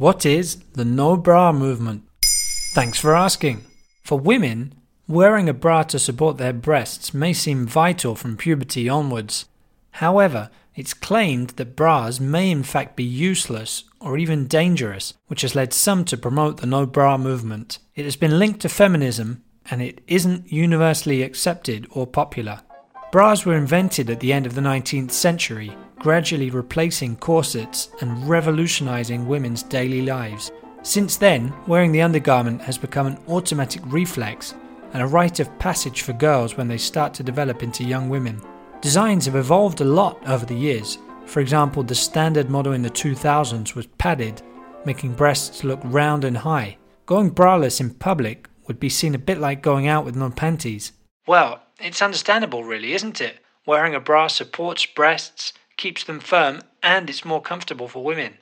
What is the no bra movement? Thanks for asking. For women, wearing a bra to support their breasts may seem vital from puberty onwards. However, it's claimed that bras may in fact be useless or even dangerous, which has led some to promote the no bra movement. It has been linked to feminism and it isn't universally accepted or popular. Bras were invented at the end of the 19th century gradually replacing corsets and revolutionizing women's daily lives. Since then, wearing the undergarment has become an automatic reflex and a rite of passage for girls when they start to develop into young women. Designs have evolved a lot over the years. For example, the standard model in the 2000s was padded, making breasts look round and high. Going braless in public would be seen a bit like going out with no panties. Well, it's understandable, really, isn't it? Wearing a bra supports breasts, keeps them firm, and it's more comfortable for women.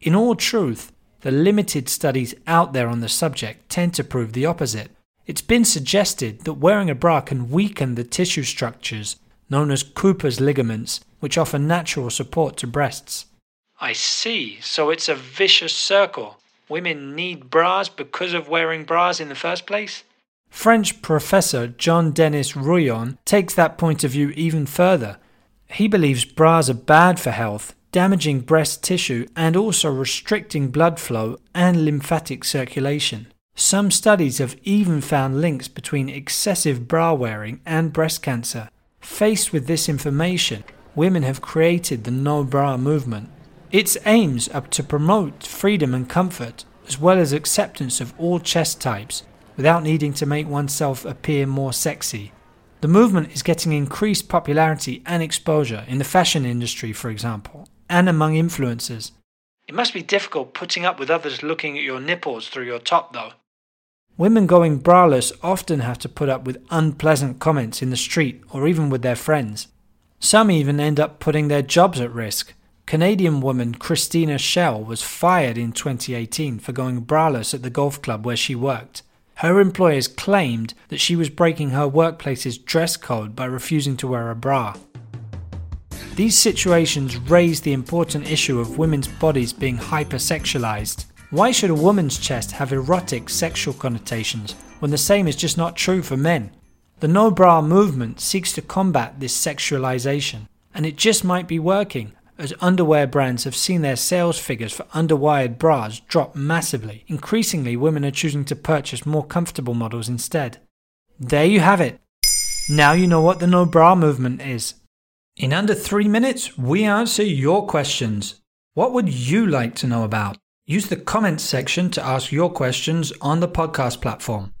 In all truth, the limited studies out there on the subject tend to prove the opposite. It's been suggested that wearing a bra can weaken the tissue structures known as Cooper's ligaments, which offer natural support to breasts. I see, so it's a vicious circle. Women need bras because of wearing bras in the first place? French professor John Denis Rouillon takes that point of view even further he believes bras are bad for health, damaging breast tissue and also restricting blood flow and lymphatic circulation. Some studies have even found links between excessive bra wearing and breast cancer. Faced with this information, women have created the no bra movement. Its aims are to promote freedom and comfort, as well as acceptance of all chest types, without needing to make oneself appear more sexy. The movement is getting increased popularity and exposure in the fashion industry, for example, and among influencers. It must be difficult putting up with others looking at your nipples through your top, though. Women going braless often have to put up with unpleasant comments in the street or even with their friends. Some even end up putting their jobs at risk. Canadian woman Christina Schell was fired in 2018 for going braless at the golf club where she worked. Her employers claimed that she was breaking her workplace's dress code by refusing to wear a bra. These situations raise the important issue of women's bodies being hypersexualized. Why should a woman's chest have erotic sexual connotations when the same is just not true for men? The no bra movement seeks to combat this sexualization, and it just might be working as underwear brands have seen their sales figures for underwired bras drop massively. Increasingly, women are choosing to purchase more comfortable models instead. There you have it. Now you know what the no bra movement is. In under three minutes, we answer your questions. What would you like to know about? Use the comments section to ask your questions on the podcast platform.